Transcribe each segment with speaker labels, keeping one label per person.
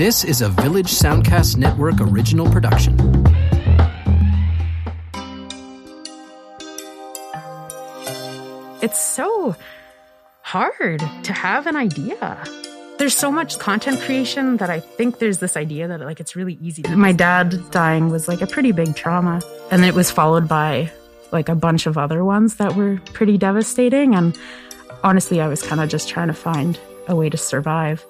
Speaker 1: This is a Village Soundcast Network original production.
Speaker 2: It's so hard to have an idea. There's so much content creation that I think there's this idea that like it's really easy. To- My dad dying was like a pretty big trauma and it was followed by like a bunch of other ones that were pretty devastating and honestly I was kind of just trying to find a way to survive.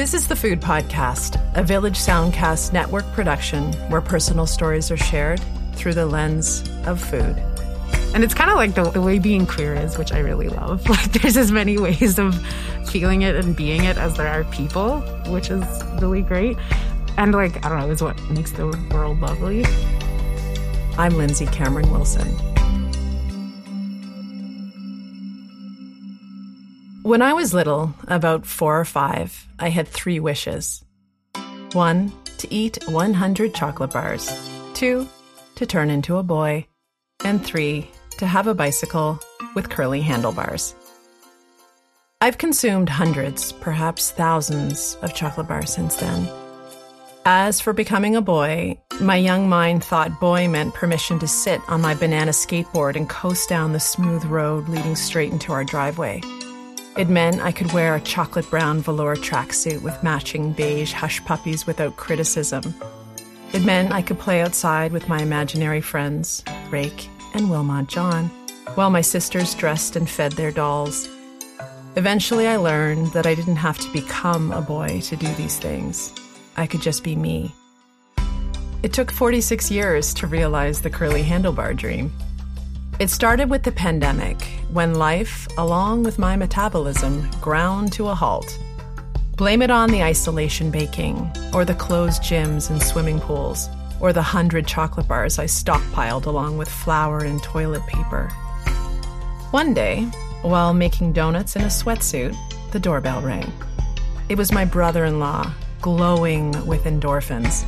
Speaker 3: This is the Food Podcast, a Village Soundcast network production where personal stories are shared through the lens of food.
Speaker 2: And it's kind of like the, the, way being queer is, which I really love. Like, there's as many ways of feeling it and being it as there are people, which is really great. And, like, I don't know, is what makes the world lovely.
Speaker 3: I'm Lindsay Cameron Wilson. When I was little, about four or five, I had three wishes. One, to eat 100 chocolate bars. Two, to turn into a boy. And three, to have a bicycle with curly handlebars. I've consumed hundreds, perhaps thousands, of chocolate bars since then. As for becoming a boy, my young mind thought boy meant permission to sit on my banana skateboard and coast down the smooth road leading straight into our driveway. It meant I could wear a chocolate brown velour tracksuit with matching beige hush puppies without criticism. It meant I could play outside with my imaginary friends, Rake and Wilmot John, while my sisters dressed and fed their dolls. Eventually, I learned that I didn't have to become a boy to do these things. I could just be me. It took 46 years to realize the curly handlebar dream. It started with the pandemic, when life, along with my metabolism, ground to a halt. Blame it on the isolation baking, or the closed gyms and swimming pools or the hundred chocolate bars I stockpiled along with flour and toilet paper. One day, while making donuts in a sweatsuit, the doorbell rang. It was my brother in law, glowing with endorphins.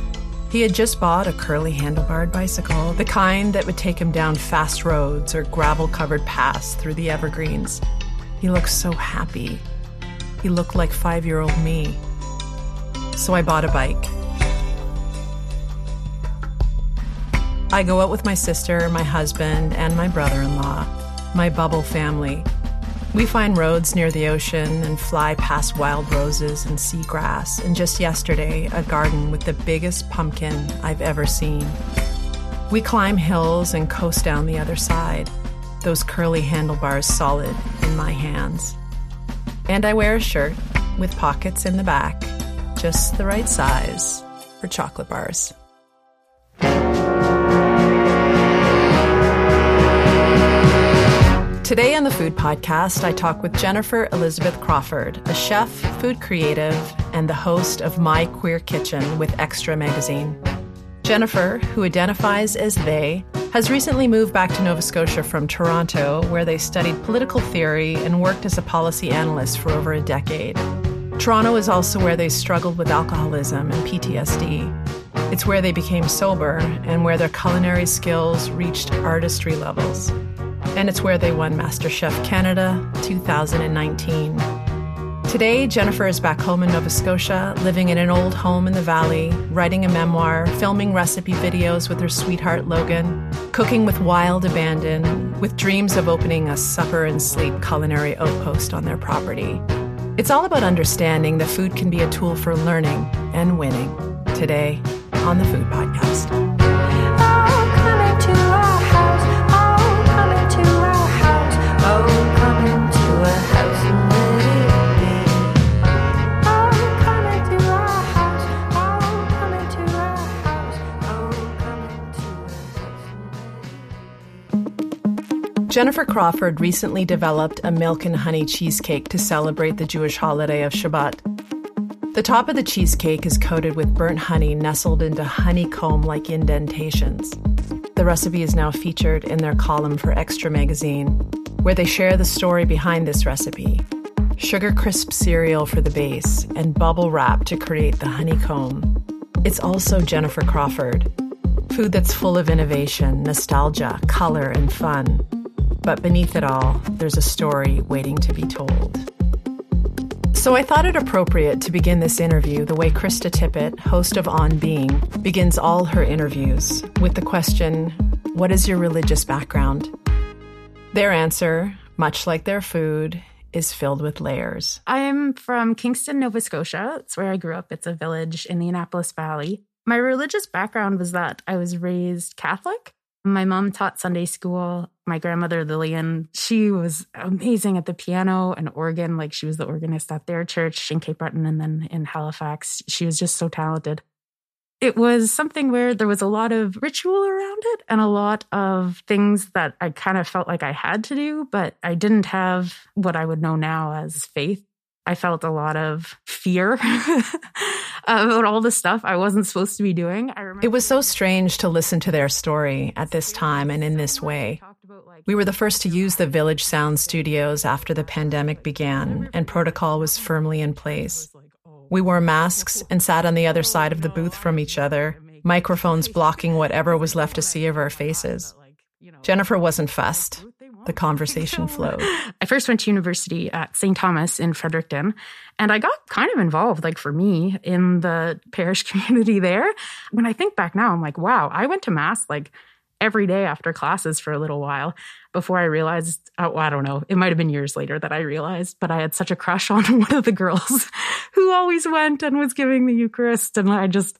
Speaker 3: He had just bought a curly handlebarred bicycle, the kind that would take him down fast roads or gravel covered paths through the evergreens. He looked so happy. He looked like five year old me. So I bought a bike I go out with my sister, my husband, and my brother in law, my bubble family. We find roads near the ocean and fly past wild roses and seagrass, and just yesterday, a garden with the biggest pumpkin I've ever seen. We climb hills and coast down the other side, those curly handlebars solid in my hands. And I wear a shirt with pockets in the back, just the right size for chocolate bars. Today on the Food Podcast, I talk with Jennifer Elizabeth Crawford, a chef, food creative, and the host of My Queer Kitchen with Xtra Magazine. Jennifer, who identifies as they, has recently moved back to Nova Scotia from Toronto, where they studied political theory and worked as a policy analyst for over a decade. Toronto is also where they struggled with alcoholism and PTSD. It's where they became sober and where their culinary skills reached artistry levels and it's where they won MasterChef Canada 2019. Today, Jennifer is back home in Nova Scotia, living in an old home in the valley, writing a memoir, filming recipe videos with her sweetheart Logan, cooking with wild abandon, with dreams of opening a supper and sleep culinary outpost on their property. It's all about understanding that food can be a tool for learning and winning. Today on the Food Podcast. Jennifer Crawford recently developed a milk and honey cheesecake to celebrate the Jewish holiday of Shabbat. The top of the cheesecake is coated with burnt honey nestled into honeycomb like indentations. The recipe is now featured in their column for Xtra Magazine, where they share the story behind this recipe sugar crisp cereal for the base, and bubble wrap to create the honeycomb. It's also Jennifer Crawford. Food that's full of innovation, nostalgia, color, and fun. But beneath it all, there's a story waiting to be told. So I thought it appropriate to begin this interview the way Krista Tippett, host of On Being, begins all her interviews with the question What is your religious background? Their answer, much like their food, is filled with layers.
Speaker 2: I'm from Kingston, Nova Scotia. It's where I grew up. It's a village in the Annapolis Valley. My religious background was that I was raised Catholic. My mom taught Sunday school. My grandmother, Lillian, she was amazing at the piano and organ. Like she was the organist at their church in Cape Breton and then in Halifax. She was just so talented it was something where there was a lot of ritual around it and a lot of things that I kind of felt like I had to do, but I didn't have what I would know now as faith. I felt a lot of fear about all the stuff I wasn't supposed to be doing. I remember
Speaker 3: it was so strange to listen to their story at this time and in this way. We were the first to use the Village Sound studios after the pandemic began and protocol was firmly in place. We wore masks and sat on the other side of the booth from each other, microphones blocking whatever was left to see of our faces. Jennifer wasn't fussed. The conversation flowed.
Speaker 2: I first went to university at St. Thomas in Fredericton, and I got kind of involved, like for me, in the parish community there. When I think back now, I'm like, wow, I went to Mass like every day after classes for a little while before I realized, oh, I don't know, it might have been years later that I realized, but I had such a crush on one of the girls who always went and was giving the Eucharist. And I just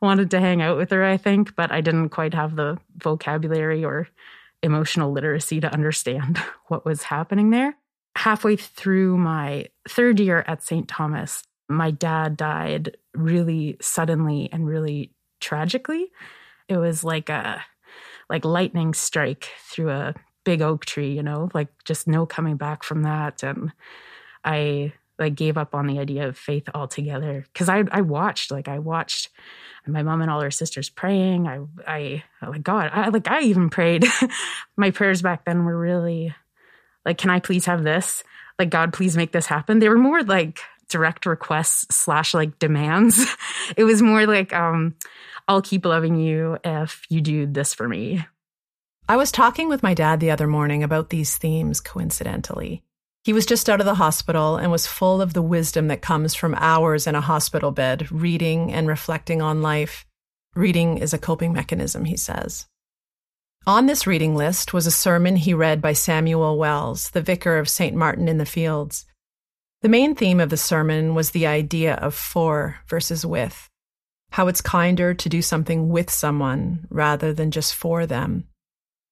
Speaker 2: wanted to hang out with her, I think, but I didn't quite have the vocabulary or emotional literacy to understand what was happening there. Halfway through my third year at St. Thomas, my dad died really suddenly and really tragically. It was like a like lightning strike through a big oak tree, you know, like just no coming back from that. And I like gave up on the idea of faith altogether because I I watched like I watched my mom and all her sisters praying. I I oh like God, I like I even prayed. my prayers back then were really like, can I please have this? Like God, please make this happen. They were more like direct requests slash like demands. it was more like um I'll keep loving you if you do this for me.
Speaker 3: I was talking with my dad the other morning about these themes coincidentally. He was just out of the hospital and was full of the wisdom that comes from hours in a hospital bed, reading and reflecting on life. Reading is a coping mechanism, he says. On this reading list was a sermon he read by Samuel Wells, the vicar of St. Martin in the Fields. The main theme of the sermon was the idea of for versus with how it's kinder to do something with someone rather than just for them.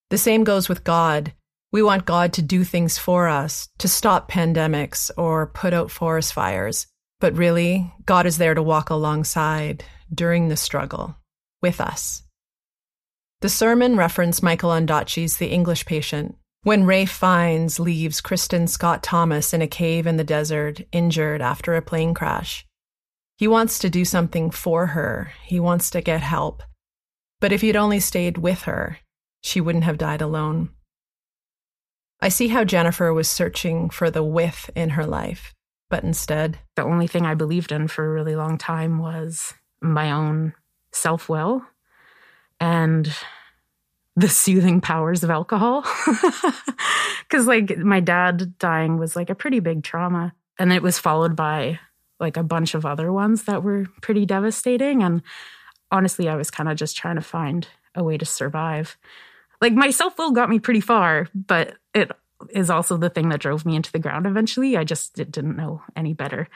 Speaker 3: The same goes with God. We want God to do things for us, to stop pandemics or put out forest fires. But really, God is there to walk alongside during the struggle with us. The sermon referenced Michael Ondaatje's The English Patient, when Ralph Fiennes leaves Kristin Scott Thomas in a cave in the desert, injured after a plane crash. He wants to do something for her. He wants to get help. But if he'd only stayed with her, she wouldn't have died alone. I see how Jennifer was searching for the with in her life, but instead.
Speaker 2: The only thing I believed in for a really long time was my own self will and the soothing powers of alcohol. Because, like, my dad dying was like a pretty big trauma. And it was followed by like a bunch of other ones that were pretty devastating. And honestly, I was kind of just trying to find a way to survive. Like my self will got me pretty far, but it is also the thing that drove me into the ground eventually. I just didn't know any better.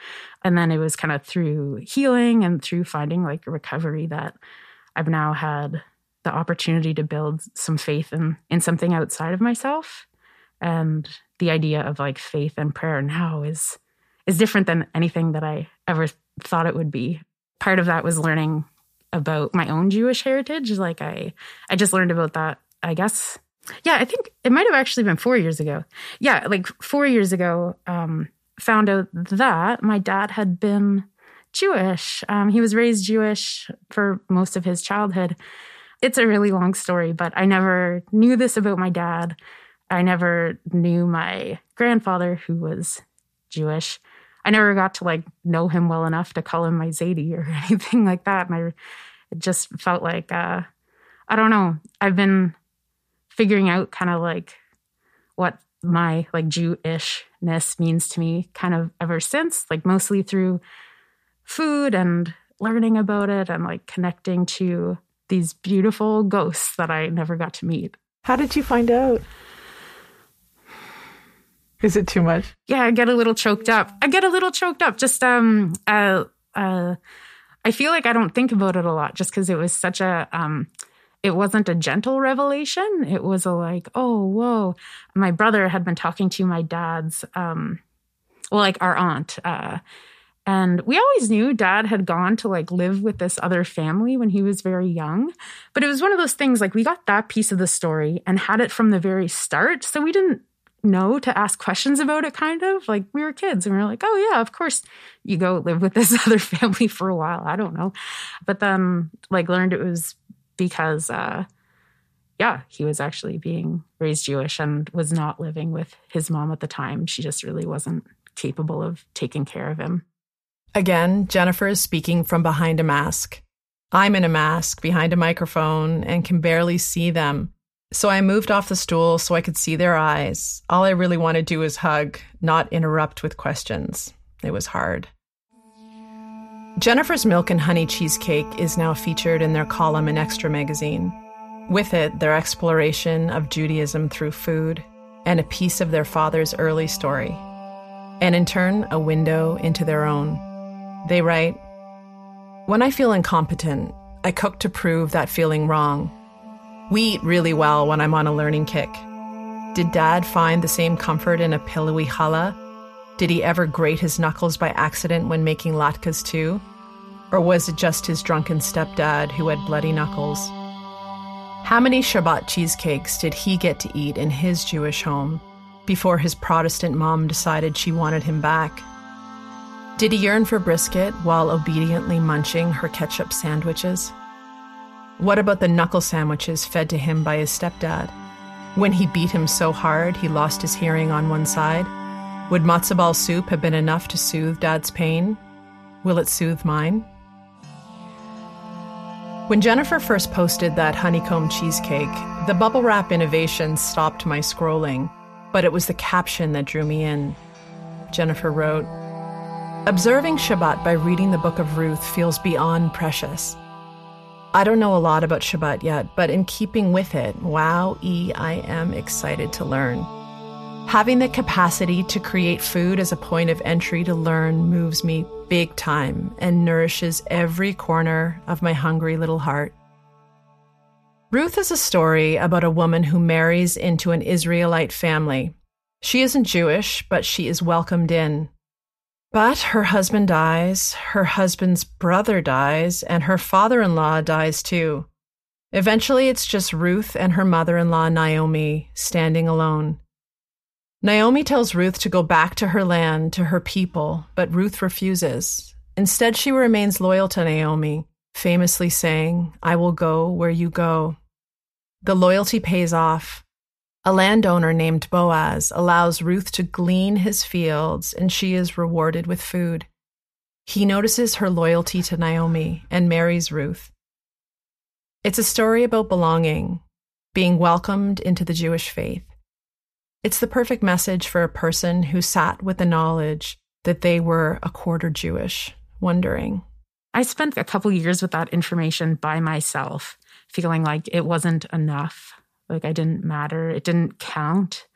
Speaker 2: And then it was kind of through healing and through finding like recovery that I've now had the opportunity to build some faith in in something outside of myself. And the idea of like faith and prayer now is is different than anything that I ever thought it would be. Part of that was learning about my own Jewish heritage. Like I, I just learned about that, I guess. Yeah, I think it might have actually been four years ago. Yeah, like four years ago, um, found out that my dad had been Jewish. Um, he was raised Jewish for most of his childhood. It's a really long story, but I never knew this about my dad. I never knew my grandfather, who was Jewish. I never got to like know him well enough to call him my Zadie or anything like that. And I it just felt like uh, I don't know. I've been figuring out kind of like what my like Jewishness means to me kind of ever since, like mostly through food and learning about it and like connecting to these beautiful ghosts that I never got to meet.
Speaker 3: How did you find out? Is it too much?
Speaker 2: Yeah, I get a little choked up. I get a little choked up. Just um uh uh I feel like I don't think about it a lot just because it was such a um it wasn't a gentle revelation. It was a like, oh, whoa. My brother had been talking to my dad's um well, like our aunt, uh, and we always knew dad had gone to like live with this other family when he was very young. But it was one of those things like we got that piece of the story and had it from the very start. So we didn't know to ask questions about it, kind of. Like we were kids and we were like, oh, yeah, of course you go live with this other family for a while. I don't know. But then like learned it was because, uh, yeah, he was actually being raised Jewish and was not living with his mom at the time. She just really wasn't capable of taking care of him.
Speaker 3: Again, Jennifer is speaking from behind a mask. I'm in a mask behind a microphone and can barely see them. So I moved off the stool so I could see their eyes. All I really want to do is hug, not interrupt with questions. It was hard. Jennifer's Milk and Honey Cheesecake is now featured in their column in Xtra magazine. With it, their exploration of Judaism through food and a piece of their father's early story, and in turn, a window into their own. They write When I feel incompetent, I cook to prove that feeling wrong. We eat really well when I'm on a learning kick. Did dad find the same comfort in a pillowy challah? Did he ever grate his knuckles by accident when making latkes too? Or was it just his drunken stepdad who had bloody knuckles? How many Shabbat cheesecakes did he get to eat in his Jewish home before his Protestant mom decided she wanted him back? Did he yearn for brisket while obediently munching her ketchup sandwiches? What about the knuckle sandwiches fed to him by his stepdad? When he beat him so hard he lost his hearing on one side? Would matzo ball soup have been enough to soothe dad's pain? Will it soothe mine? When Jennifer first posted that honeycomb cheesecake, the bubble wrap innovation stopped my scrolling, but it was the caption that drew me in. Jennifer wrote, Observing Shabbat by reading the book of Ruth feels beyond precious. I don't know a lot about Shabbat yet, but in keeping with it, wow, e, I am excited to learn. Having the capacity to create food as a point of entry to learn moves me big time and nourishes every corner of my hungry little heart. Ruth is a story about a woman who marries into an Israelite family. She isn't Jewish, but she is welcomed in. But her husband dies, her husband's brother dies, and her father in law dies too. Eventually, it's just Ruth and her mother in law, Naomi, standing alone. Naomi tells Ruth to go back to her land, to her people, but Ruth refuses. Instead, she remains loyal to Naomi, famously saying, I will go where you go. The loyalty pays off. A landowner named Boaz allows Ruth to glean his fields, and she is rewarded with food. He notices her loyalty to Naomi and marries Ruth. It's a story about belonging, being welcomed into the Jewish faith. It's the perfect message for a person who sat with the knowledge that they were a quarter Jewish, wondering.
Speaker 2: I spent a couple years with that information by myself, feeling like it wasn't enough like I didn't matter. It didn't count.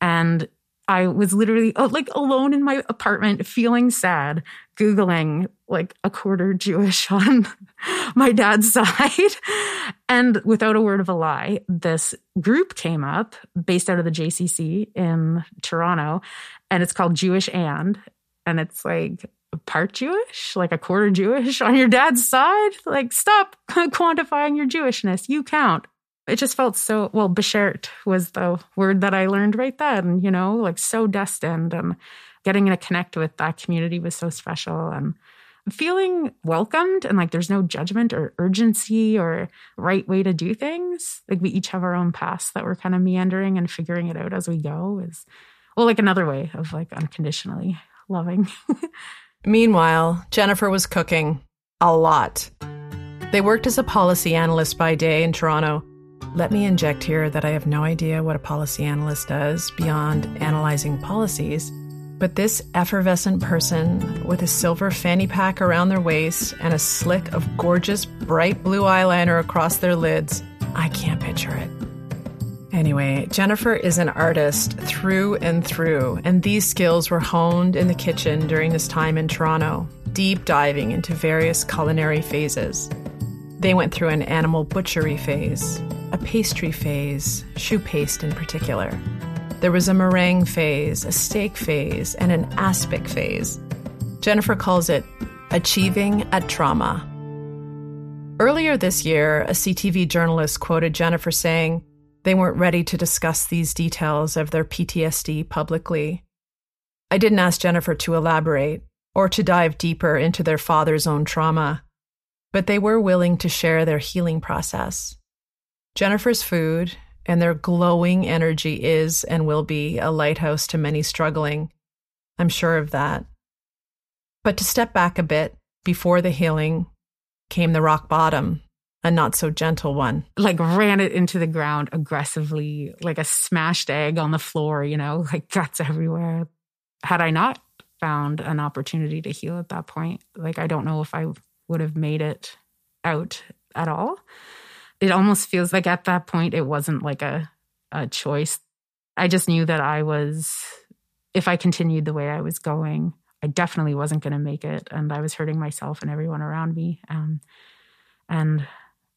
Speaker 2: And I was literally oh, like alone in my apartment feeling sad, Googling like a quarter Jewish on my dad's side. And without a word of a lie, this group came up based out of the JCC in Toronto, and it's called Jewish and. And it's like part Jewish, like a quarter Jewish on your dad's side. Like, stop quantifying your Jewishness. You count it just felt so well beshert was the word that i learned right then you know like so destined and getting to connect with that community was so special and feeling welcomed and like there's no judgment or urgency or right way to do things. Like we each have our own paths that we're kind of meandering and figuring it out as we go is well like another way of like unconditionally loving.
Speaker 3: Meanwhile jennifer was cooking a lot. They worked as a policy analyst by day in toronto let me inject here that I have no idea what a policy analyst does beyond analyzing policies. But this effervescent person with a silver fanny pack around their waist and a slick of gorgeous bright blue eyeliner across their lids, I can't picture it. Anyway, Jennifer is an artist through and through, and these skills were honed in the kitchen during this time in Toronto, deep diving into various culinary phases. They went through an animal butchery phase, a pastry phase, choux paste in particular. There was a meringue phase, a steak phase, and an aspic phase. Jennifer calls it achieving at trauma. Earlier this year, a CTV journalist quoted Jennifer saying they weren't ready to discuss these details of their PTSD publicly. I didn't ask Jennifer to elaborate or to dive deeper into their father's own trauma, but they were willing to share their healing process. Jennifer's food and their glowing energy is and will be a lighthouse to many struggling. I'm sure of that. But to step back a bit, before the healing came the rock bottom, a not so gentle one.
Speaker 2: Like ran it into the ground aggressively, like a smashed egg on the floor, you know, like guts everywhere. Had I not found an opportunity to heal at that point, like I don't know if I would have made it out at all it almost feels like at that point it wasn't like a a choice. I just knew that I was if I continued the way I was going, I definitely wasn't going to make it and I was hurting myself and everyone around me. Um, and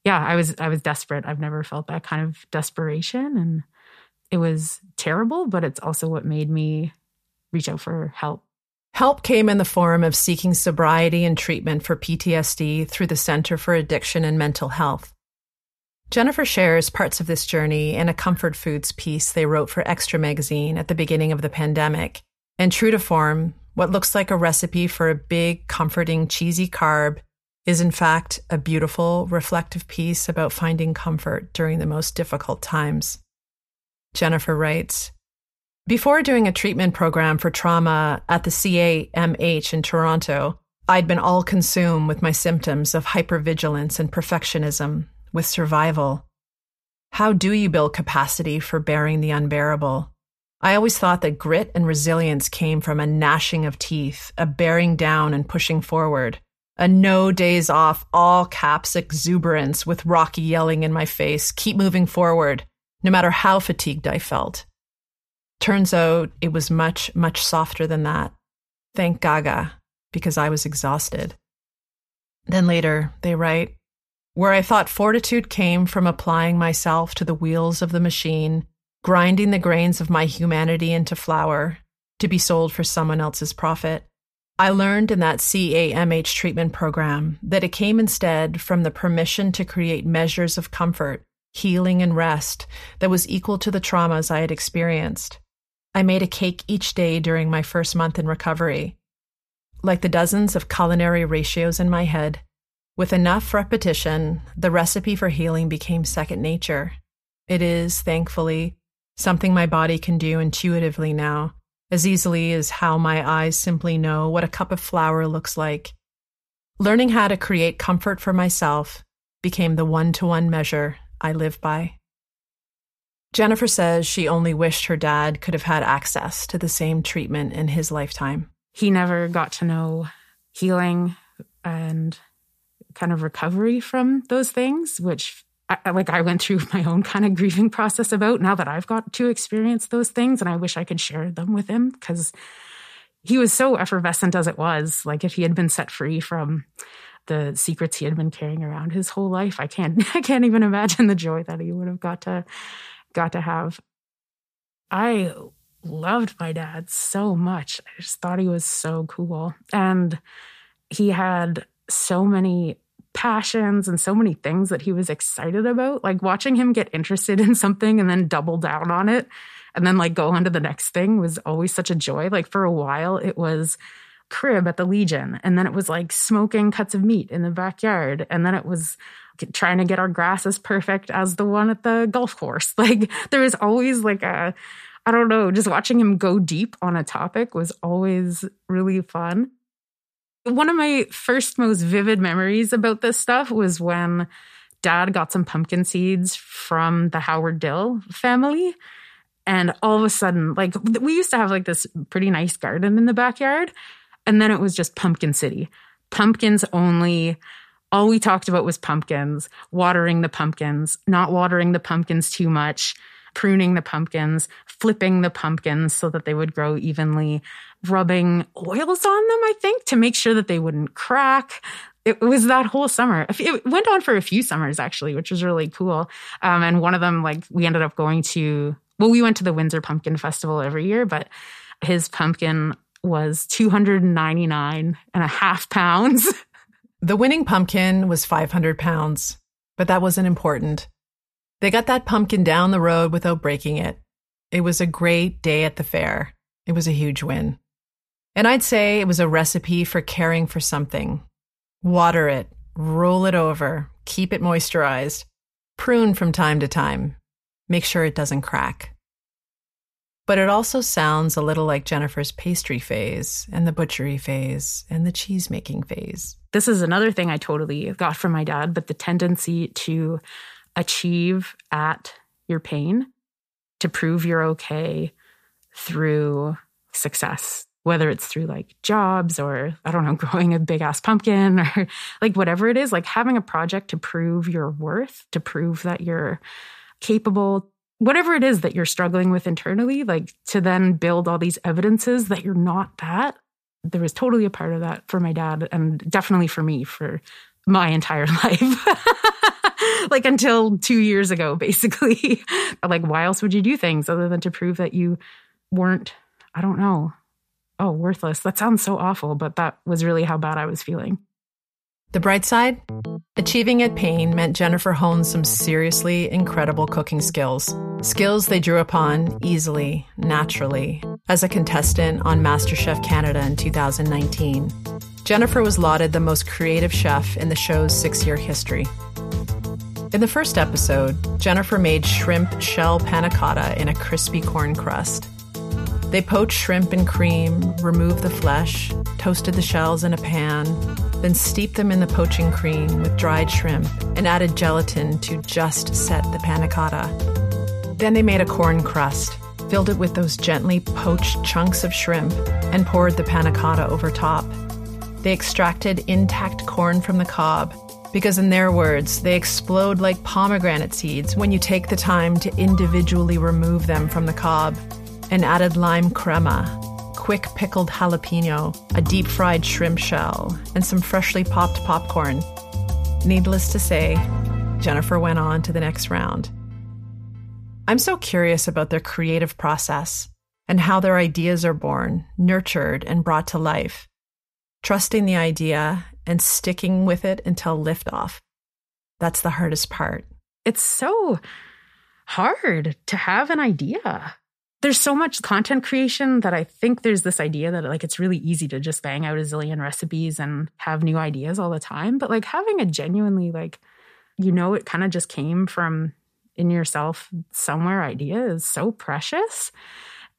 Speaker 2: yeah, I was I was desperate. I've never felt that kind of desperation and it was terrible, but it's also what made me reach out for help.
Speaker 3: Help came in the form of seeking sobriety and treatment for PTSD through the Center for Addiction and Mental Health. Jennifer shares parts of this journey in a comfort foods piece they wrote for Xtra magazine at the beginning of the pandemic. And true to form, what looks like a recipe for a big, comforting, cheesy carb is in fact a beautiful, reflective piece about finding comfort during the most difficult times. Jennifer writes Before doing a treatment program for trauma at the CAMH in Toronto, I'd been all consumed with my symptoms of hypervigilance and perfectionism with survival. How do you build capacity for bearing the unbearable? I always thought that grit and resilience came from a gnashing of teeth, a bearing down and pushing forward, a no days off, all caps exuberance with Rocky yelling in my face, keep moving forward, no matter how fatigued I felt. Turns out it was much, much softer than that. Thank Gaga, because I was exhausted. Then later, they write, where I thought fortitude came from applying myself to the wheels of the machine, grinding the grains of my humanity into flour to be sold for someone else's profit. I learned in that CAMH treatment program that it came instead from the permission to create measures of comfort, healing, and rest that was equal to the traumas I had experienced. I made a cake each day during my first month in recovery. Like the dozens of culinary ratios in my head, with enough repetition, the recipe for healing became second nature. It is, thankfully, something my body can do intuitively now, as easily as how my eyes simply know what a cup of flour looks like. Learning how to create comfort for myself became the one to one measure I live by. Jennifer says she only wished her dad could have had access to the same treatment in his lifetime.
Speaker 2: He never got to know healing and kind of recovery from those things, which I, like I went through my own kind of grieving process about now that I've got to experience those things. And I wish I could share them with him because he was so effervescent as it was. Like if he had been set free from the secrets he had been carrying around his whole life, I can't, I can't even imagine the joy that he would have got to, got to have. I loved my dad so much. I just thought he was so cool. And he had so many passions and so many things that he was excited about. Like watching him get interested in something and then double down on it and then like go on to the next thing was always such a joy. Like for a while, it was crib at the Legion. And then it was like smoking cuts of meat in the backyard. And then it was trying to get our grass as perfect as the one at the golf course. Like there was always like a, I don't know, just watching him go deep on a topic was always really fun. One of my first most vivid memories about this stuff was when dad got some pumpkin seeds from the Howard Dill family. And all of a sudden, like we used to have like this pretty nice garden in the backyard. And then it was just pumpkin city, pumpkins only. All we talked about was pumpkins, watering the pumpkins, not watering the pumpkins too much, pruning the pumpkins, flipping the pumpkins so that they would grow evenly, rubbing oils on them, I think, to make sure that they wouldn't crack. It was that whole summer. It went on for a few summers actually, which was really cool. Um, and one of them, like, we ended up going to, well, we went to the Windsor Pumpkin Festival every year, but his pumpkin was 299 and a half pounds.
Speaker 3: The winning pumpkin was 500 pounds, but that wasn't important. They got that pumpkin down the road without breaking it. It was a great day at the fair. It was a huge win. And I'd say it was a recipe for caring for something. Water it, roll it over, keep it moisturized, prune from time to time, make sure it doesn't crack. But it also sounds a little like Jennifer's pastry phase and the butchery phase and the cheese making phase.
Speaker 2: This is another thing I totally got from my dad, but the tendency to achieve at your pain, to prove you're okay through success, whether it's through like jobs or I don't know, growing a big ass pumpkin or like whatever it is, like having a project to prove your worth, to prove that you're capable whatever it is that you're struggling with internally, like to then build all these evidences that you're not that. There was totally a part of that for my dad and definitely for me for my entire life. like until two years ago, basically. like, why else would you do things other than to prove that you weren't, I don't know, oh, worthless? That sounds so awful, but that was really how bad I was feeling.
Speaker 3: The bright side? Achieving at Pain meant Jennifer honed some seriously incredible cooking skills. Skills they drew upon easily, naturally, as a contestant on MasterChef Canada in 2019. Jennifer was lauded the most creative chef in the show's six year history. In the first episode, Jennifer made shrimp shell panna cotta in a crispy corn crust. They poached shrimp in cream, removed the flesh, toasted the shells in a pan, then steeped them in the poaching cream with dried shrimp and added gelatin to just set the panna cotta. Then they made a corn crust, filled it with those gently poached chunks of shrimp, and poured the panna cotta over top. They extracted intact corn from the cob because, in their words, they explode like pomegranate seeds when you take the time to individually remove them from the cob and added lime crema, quick pickled jalapeno, a deep fried shrimp shell, and some freshly popped popcorn. Needless to say, Jennifer went on to the next round. I'm so curious about their creative process and how their ideas are born, nurtured, and brought to life. Trusting the idea and sticking with it until liftoff. That's the hardest part.
Speaker 2: It's so hard to have an idea there's so much content creation that I think there's this idea that like it's really easy to just bang out a zillion recipes and have new ideas all the time. But like having a genuinely like, you know, it kind of just came from in yourself somewhere idea is so precious.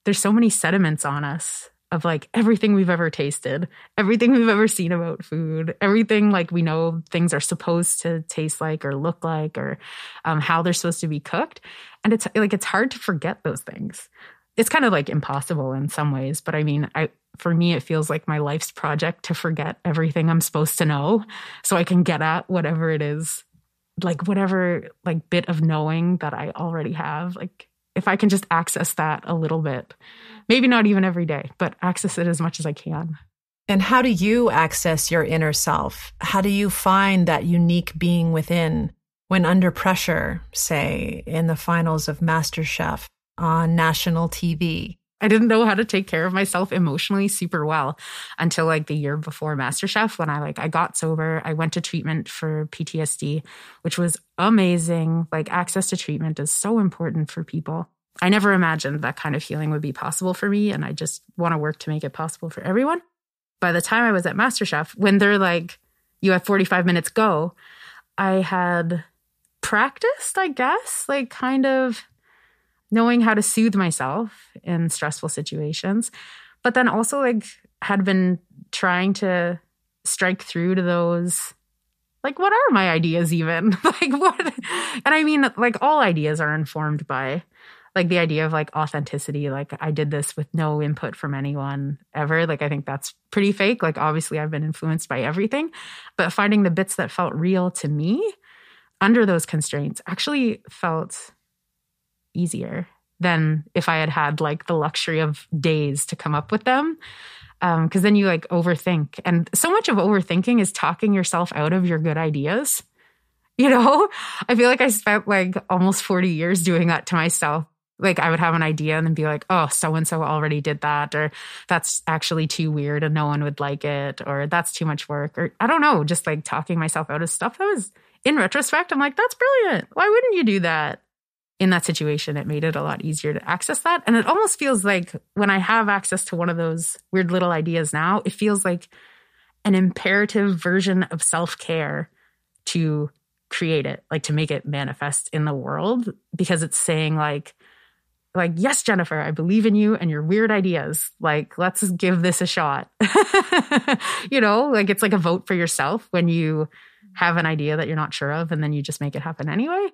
Speaker 2: There's so many sediments on us of like everything we've ever tasted, everything we've ever seen about food, everything like we know things are supposed to taste like or look like or um, how they're supposed to be cooked. And it's like it's hard to forget those things. It's kind of like impossible in some ways, but I mean, I for me it feels like my life's project to forget everything I'm supposed to know so I can get at whatever it is like whatever like bit of knowing that I already have like if I can just access that a little bit maybe not even every day, but access it as much as I can.
Speaker 3: And how do you access your inner self? How do you find that unique being within when under pressure, say in the finals of MasterChef on national TV?
Speaker 2: I didn't know how to take care of myself emotionally super well until like the year before MasterChef when I like I got sober. I went to treatment for PTSD, which was amazing. Like access to treatment is so important for people. I never imagined that kind of healing would be possible for me. And I just want to work to make it possible for everyone. By the time I was at MasterChef, when they're like, you have 45 minutes, go, I had practiced, I guess, like kind of knowing how to soothe myself in stressful situations. But then also, like, had been trying to strike through to those like what are my ideas even like what and i mean like all ideas are informed by like the idea of like authenticity like i did this with no input from anyone ever like i think that's pretty fake. Like obviously i've been influenced by everything but finding the bits that felt real to me under those constraints actually felt easier than if i had had like the luxury of days to come up with them. Because um, then you like overthink and so much of overthinking is talking yourself out of your good ideas. You know? I feel like i spent like almost 40 years doing that to myself like I would have an idea and then be like, oh, so and so already did that, or that's actually too weird and no one would like it, or that's too much work, or I don't know, just like talking myself out of stuff that was in retrospect, I'm like, that's brilliant. Why wouldn't you do that? In that situation, it made it a lot easier to access that. And it almost feels like when I have access to one of those weird little ideas now, it feels like an imperative version of self care to create it, like to make it manifest in the world, because it's saying, like, like, yes, Jennifer, I believe in you and your weird ideas. Like, let's give this a shot. you know, like it's like a vote for yourself when you have an idea that you're not sure of and then you just make it happen anyway.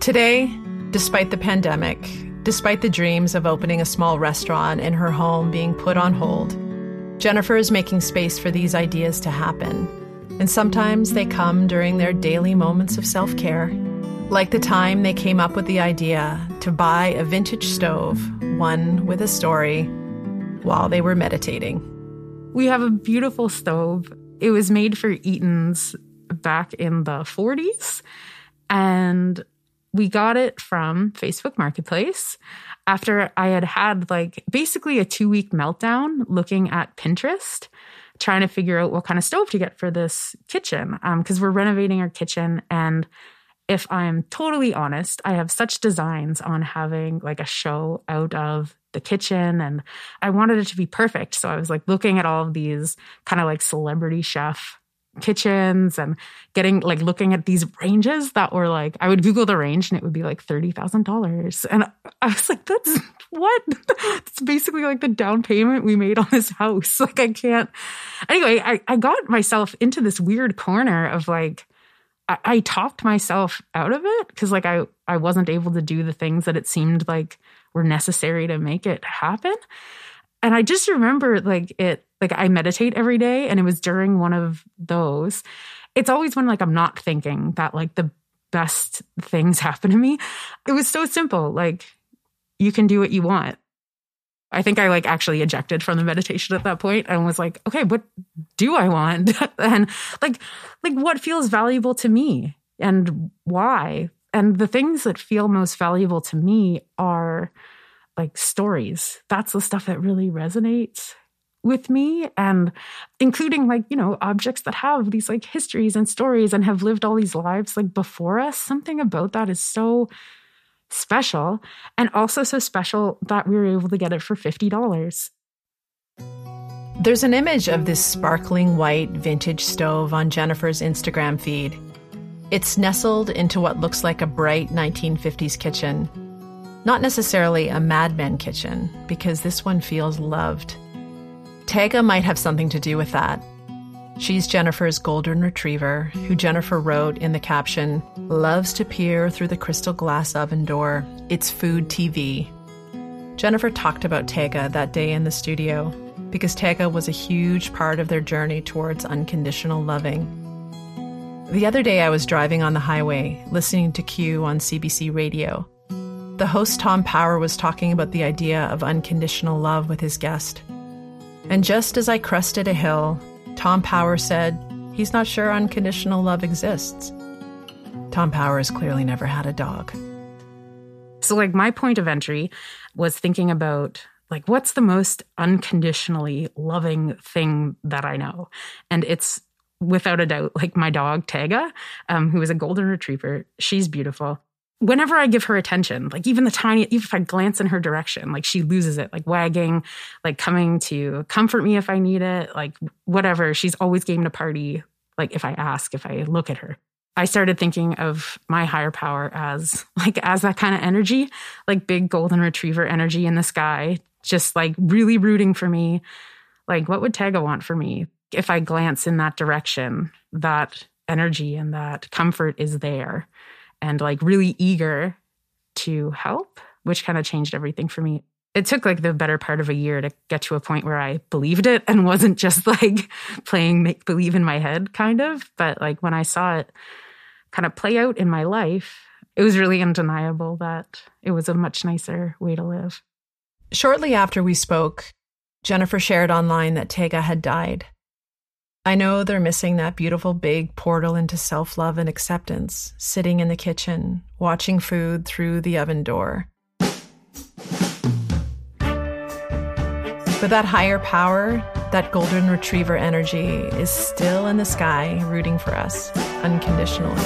Speaker 3: Today, despite the pandemic, despite the dreams of opening a small restaurant in her home being put on hold, Jennifer is making space for these ideas to happen. And sometimes they come during their daily moments of self care like the time they came up with the idea to buy a vintage stove, one with a story, while they were meditating.
Speaker 2: We have a beautiful stove. It was made for Eaton's back in the 40s. And we got it from Facebook Marketplace after I had had like basically a two week meltdown looking at Pinterest, trying to figure out what kind of stove to get for this kitchen. Because um, we're renovating our kitchen and if I'm totally honest, I have such designs on having like a show out of the kitchen and I wanted it to be perfect. So I was like looking at all of these kind of like celebrity chef kitchens and getting like looking at these ranges that were like I would Google the range and it would be like thirty thousand dollars. And I was like, that's what? It's basically like the down payment we made on this house. Like I can't anyway, I, I got myself into this weird corner of like I, I talked myself out of it because like I I wasn't able to do the things that it seemed like were necessary to make it happen. And I just remember like it like I meditate every day and it was during one of those. It's always when like I'm not thinking that like the best things happen to me. It was so simple. Like you can do what you want. I think I like actually ejected from the meditation at that point and was like, okay, what do I want? and like, like what feels valuable to me and why? And the things that feel most valuable to me are like stories. That's the stuff that really resonates with me and including like you know objects that have these like histories and stories and have lived all these lives like before us something about that is so special and also so special that we were able to get it for $50.
Speaker 3: There's an image of this sparkling white vintage stove on Jennifer's Instagram feed. It's nestled into what looks like a bright 1950s kitchen. Not necessarily a Mad Men kitchen, because this one feels loved. Tega might have something to do with that. She's Jennifer's golden retriever, who Jennifer wrote in the caption, loves to peer through the crystal glass oven door. It's food TV. Jennifer talked about Tega that day in the studio because Tega was a huge part of their journey towards unconditional loving. The other day, I was driving on the highway, listening to Q on CBC radio. The host, Tom Power, was talking about the idea of unconditional love with his guest. And just as I crested a hill, Tom Power said he's not sure unconditional love exists. Tom Power has clearly never had a dog.
Speaker 2: So, like, my point of entry was thinking about like what's the most unconditionally loving thing that I know, and it's without a doubt like my dog Tega, um, who is a golden retriever. She's beautiful. Whenever I give her attention, like even the tiny, even if I glance in her direction, like she loses it, like wagging, like coming to comfort me if I need it, like whatever. She's always game to party. Like if I ask, if I look at her. I started thinking of my higher power as like as that kind of energy, like big golden retriever energy in the sky, just like really rooting for me, Like, what would Tega want for me? If I glance in that direction, that energy and that comfort is there and like really eager to help, which kind of changed everything for me. It took like the better part of a year to get to a point where I believed it and wasn't just like playing make believe in my head, kind of. But like when I saw it kind of play out in my life, it was really undeniable that it was a much nicer way to live.
Speaker 3: Shortly after we spoke, Jennifer shared online that Tega had died. I know they're missing that beautiful big portal into self love and acceptance, sitting in the kitchen, watching food through the oven door. But that higher power, that golden retriever energy, is still in the sky rooting for us unconditionally.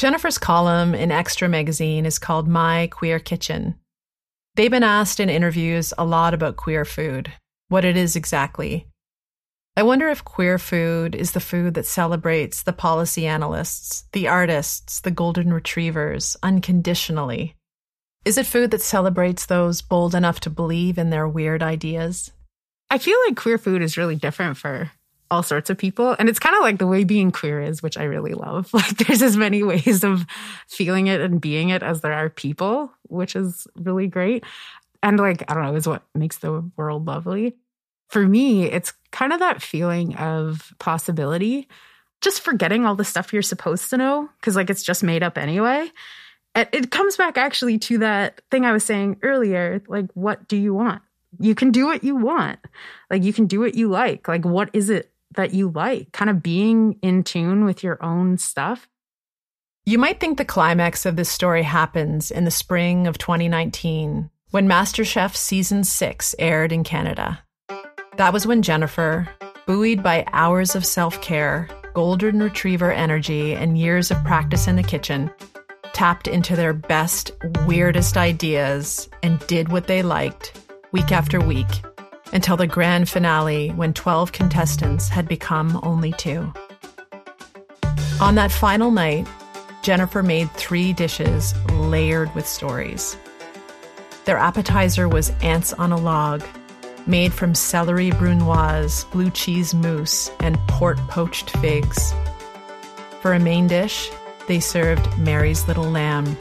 Speaker 3: Jennifer's column in Xtra magazine is called My Queer Kitchen. They've been asked in interviews a lot about queer food, what it is exactly. I wonder if queer food is the food that celebrates the policy analysts, the artists, the golden retrievers unconditionally. Is it food that celebrates those bold enough to believe in their weird ideas?
Speaker 2: I feel like queer food is really different for all sorts of people. And it's kind of like the way being queer is, which I really love. Like there's as many ways of feeling it and being it as there are people, which is really great. And like, I don't know, is what makes the world lovely. For me, it's kind of that feeling of possibility, just forgetting all the stuff you're supposed to know, because like it's just made up anyway. It comes back actually to that thing I was saying earlier like, what do you want? You can do what you want. Like, you can do what you like. Like, what is it that you like? Kind of being in tune with your own stuff.
Speaker 3: You might think the climax of this story happens in the spring of 2019 when MasterChef Season 6 aired in Canada. That was when Jennifer, buoyed by hours of self care, golden retriever energy, and years of practice in the kitchen, tapped into their best, weirdest ideas and did what they liked week after week until the grand finale when 12 contestants had become only two. On that final night, Jennifer made three dishes layered with stories. Their appetizer was ants on a log, made from celery brunoise, blue cheese mousse, and port poached figs. For a main dish, they served Mary's Little Lamb,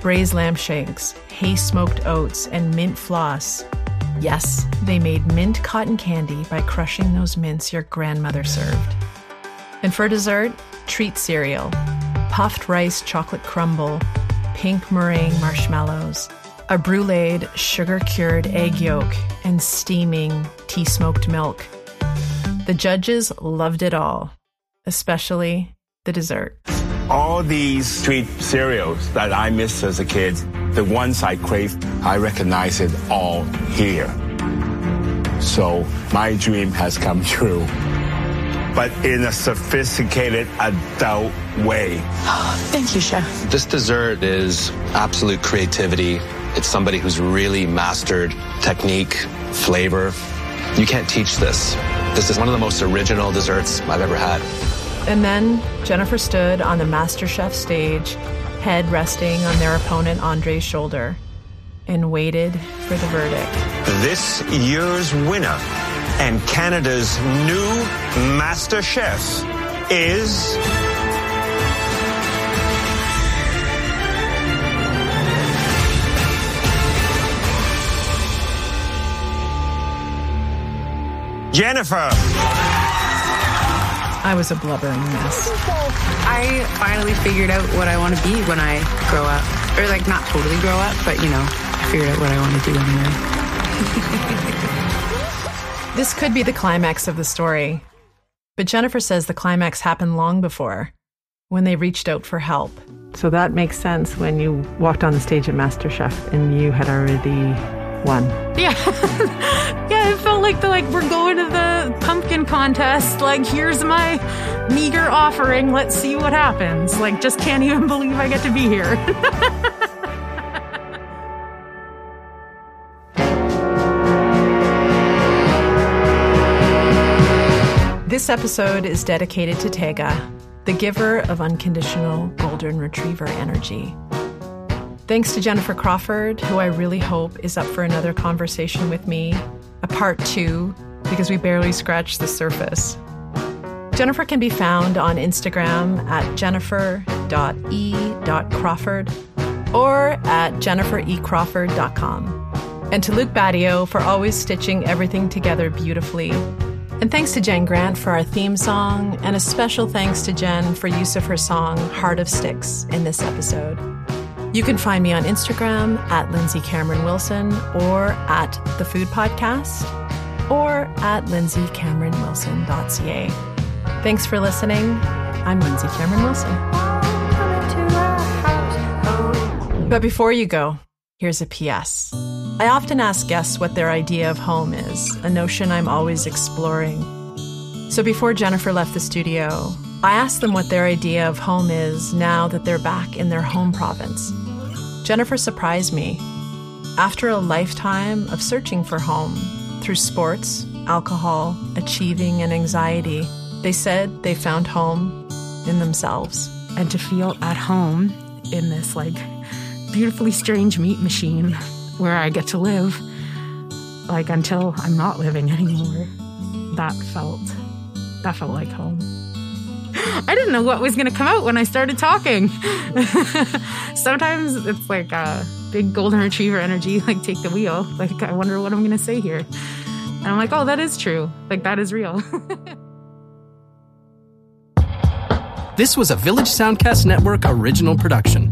Speaker 3: braised lamb shanks, hay smoked oats, and mint floss. Yes, they made mint cotton candy by crushing those mints your grandmother served. And for dessert, treat cereal, puffed rice chocolate crumble, pink meringue marshmallows, a bruleed sugar cured egg yolk, and steaming tea smoked milk. The judges loved it all, especially the dessert.
Speaker 4: All these sweet cereals that I missed as a kid, the ones I crave, I recognize it all here. So my dream has come true, but in a sophisticated adult way.
Speaker 5: Thank you, Chef.
Speaker 6: This dessert is absolute creativity. It's somebody who's really mastered technique, flavor. You can't teach this. This is one of the most original desserts I've ever had.
Speaker 3: And then Jennifer stood on the MasterChef stage, head resting on their opponent Andre's shoulder, and waited for the verdict.
Speaker 7: This year's winner and Canada's new Master Chef is. Jennifer.
Speaker 3: I was a blubbering mess.
Speaker 8: I finally figured out what I want to be when I grow up. Or, like, not totally grow up, but, you know, I figured out what I want to do anyway.
Speaker 3: This could be the climax of the story. But Jennifer says the climax happened long before, when they reached out for help.
Speaker 9: So that makes sense when you walked on the stage at MasterChef and you had already won.
Speaker 2: Yeah. yeah, it felt like the like we're going to the pumpkin contest. Like here's my meager offering. Let's see what happens. Like just can't even believe I get to be here.
Speaker 3: This episode is dedicated to Tega, the giver of unconditional golden retriever energy. Thanks to Jennifer Crawford, who I really hope is up for another conversation with me, a part two, because we barely scratched the surface. Jennifer can be found on Instagram at jennifer.e.crawford or at jenniferecrawford.com. And to Luke Badio for always stitching everything together beautifully. And thanks to Jen Grant for our theme song, and a special thanks to Jen for use of her song Heart of Sticks in this episode. You can find me on Instagram at Lindsay Cameron Wilson or at The Food Podcast or at lindsaycameronwilson.ca. Thanks for listening. I'm Lindsay Cameron Wilson. But before you go, here's a PS. I often ask guests what their idea of home is, a notion I'm always exploring. So before Jennifer left the studio, I asked them what their idea of home is now that they're back in their home province. Jennifer surprised me. After a lifetime of searching for home through sports, alcohol, achieving, and anxiety, they said they found home in themselves.
Speaker 2: and to feel at home in this like beautifully strange meat machine where I get to live like until I'm not living anymore. That felt that felt like home. I didn't know what was going to come out when I started talking. Sometimes it's like a big golden retriever energy, like take the wheel. Like I wonder what I'm going to say here. And I'm like, "Oh, that is true. Like that is real."
Speaker 1: This was a Village Soundcast Network original production.